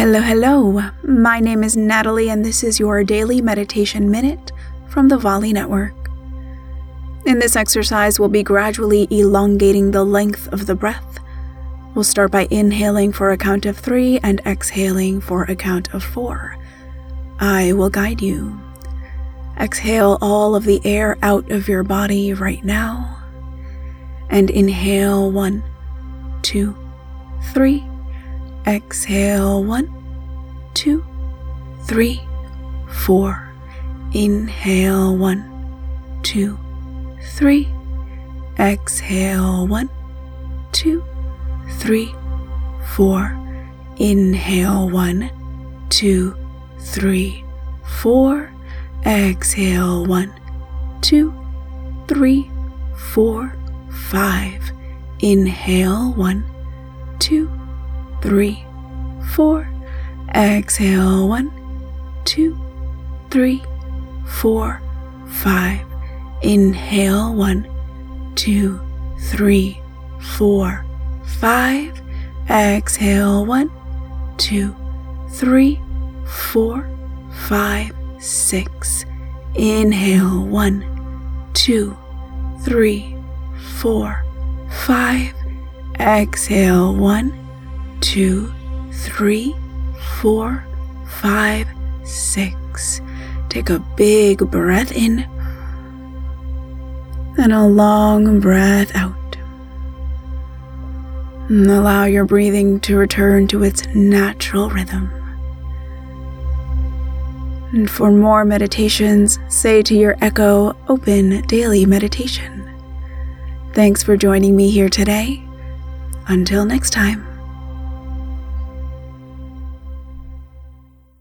Hello, hello. My name is Natalie, and this is your daily meditation minute from the Volley Network. In this exercise, we'll be gradually elongating the length of the breath. We'll start by inhaling for a count of three and exhaling for a count of four. I will guide you. Exhale all of the air out of your body right now. And inhale one, two, three. Exhale one, two, three, four. Inhale one, two, three. Exhale one, two, three, four. Inhale one, two, three, four. Exhale one, two, three, four, five. Inhale one, two three, four. Exhale, one, two, three, four, five. Inhale, one, two, three, four, five. Exhale, one, two, three, four, five, six. Inhale, one, two, three, four, five. Exhale, one, two, three, four, five, six. Take a big breath in and a long breath out. And allow your breathing to return to its natural rhythm. And for more meditations, say to your echo, Open Daily Meditation. Thanks for joining me here today. Until next time.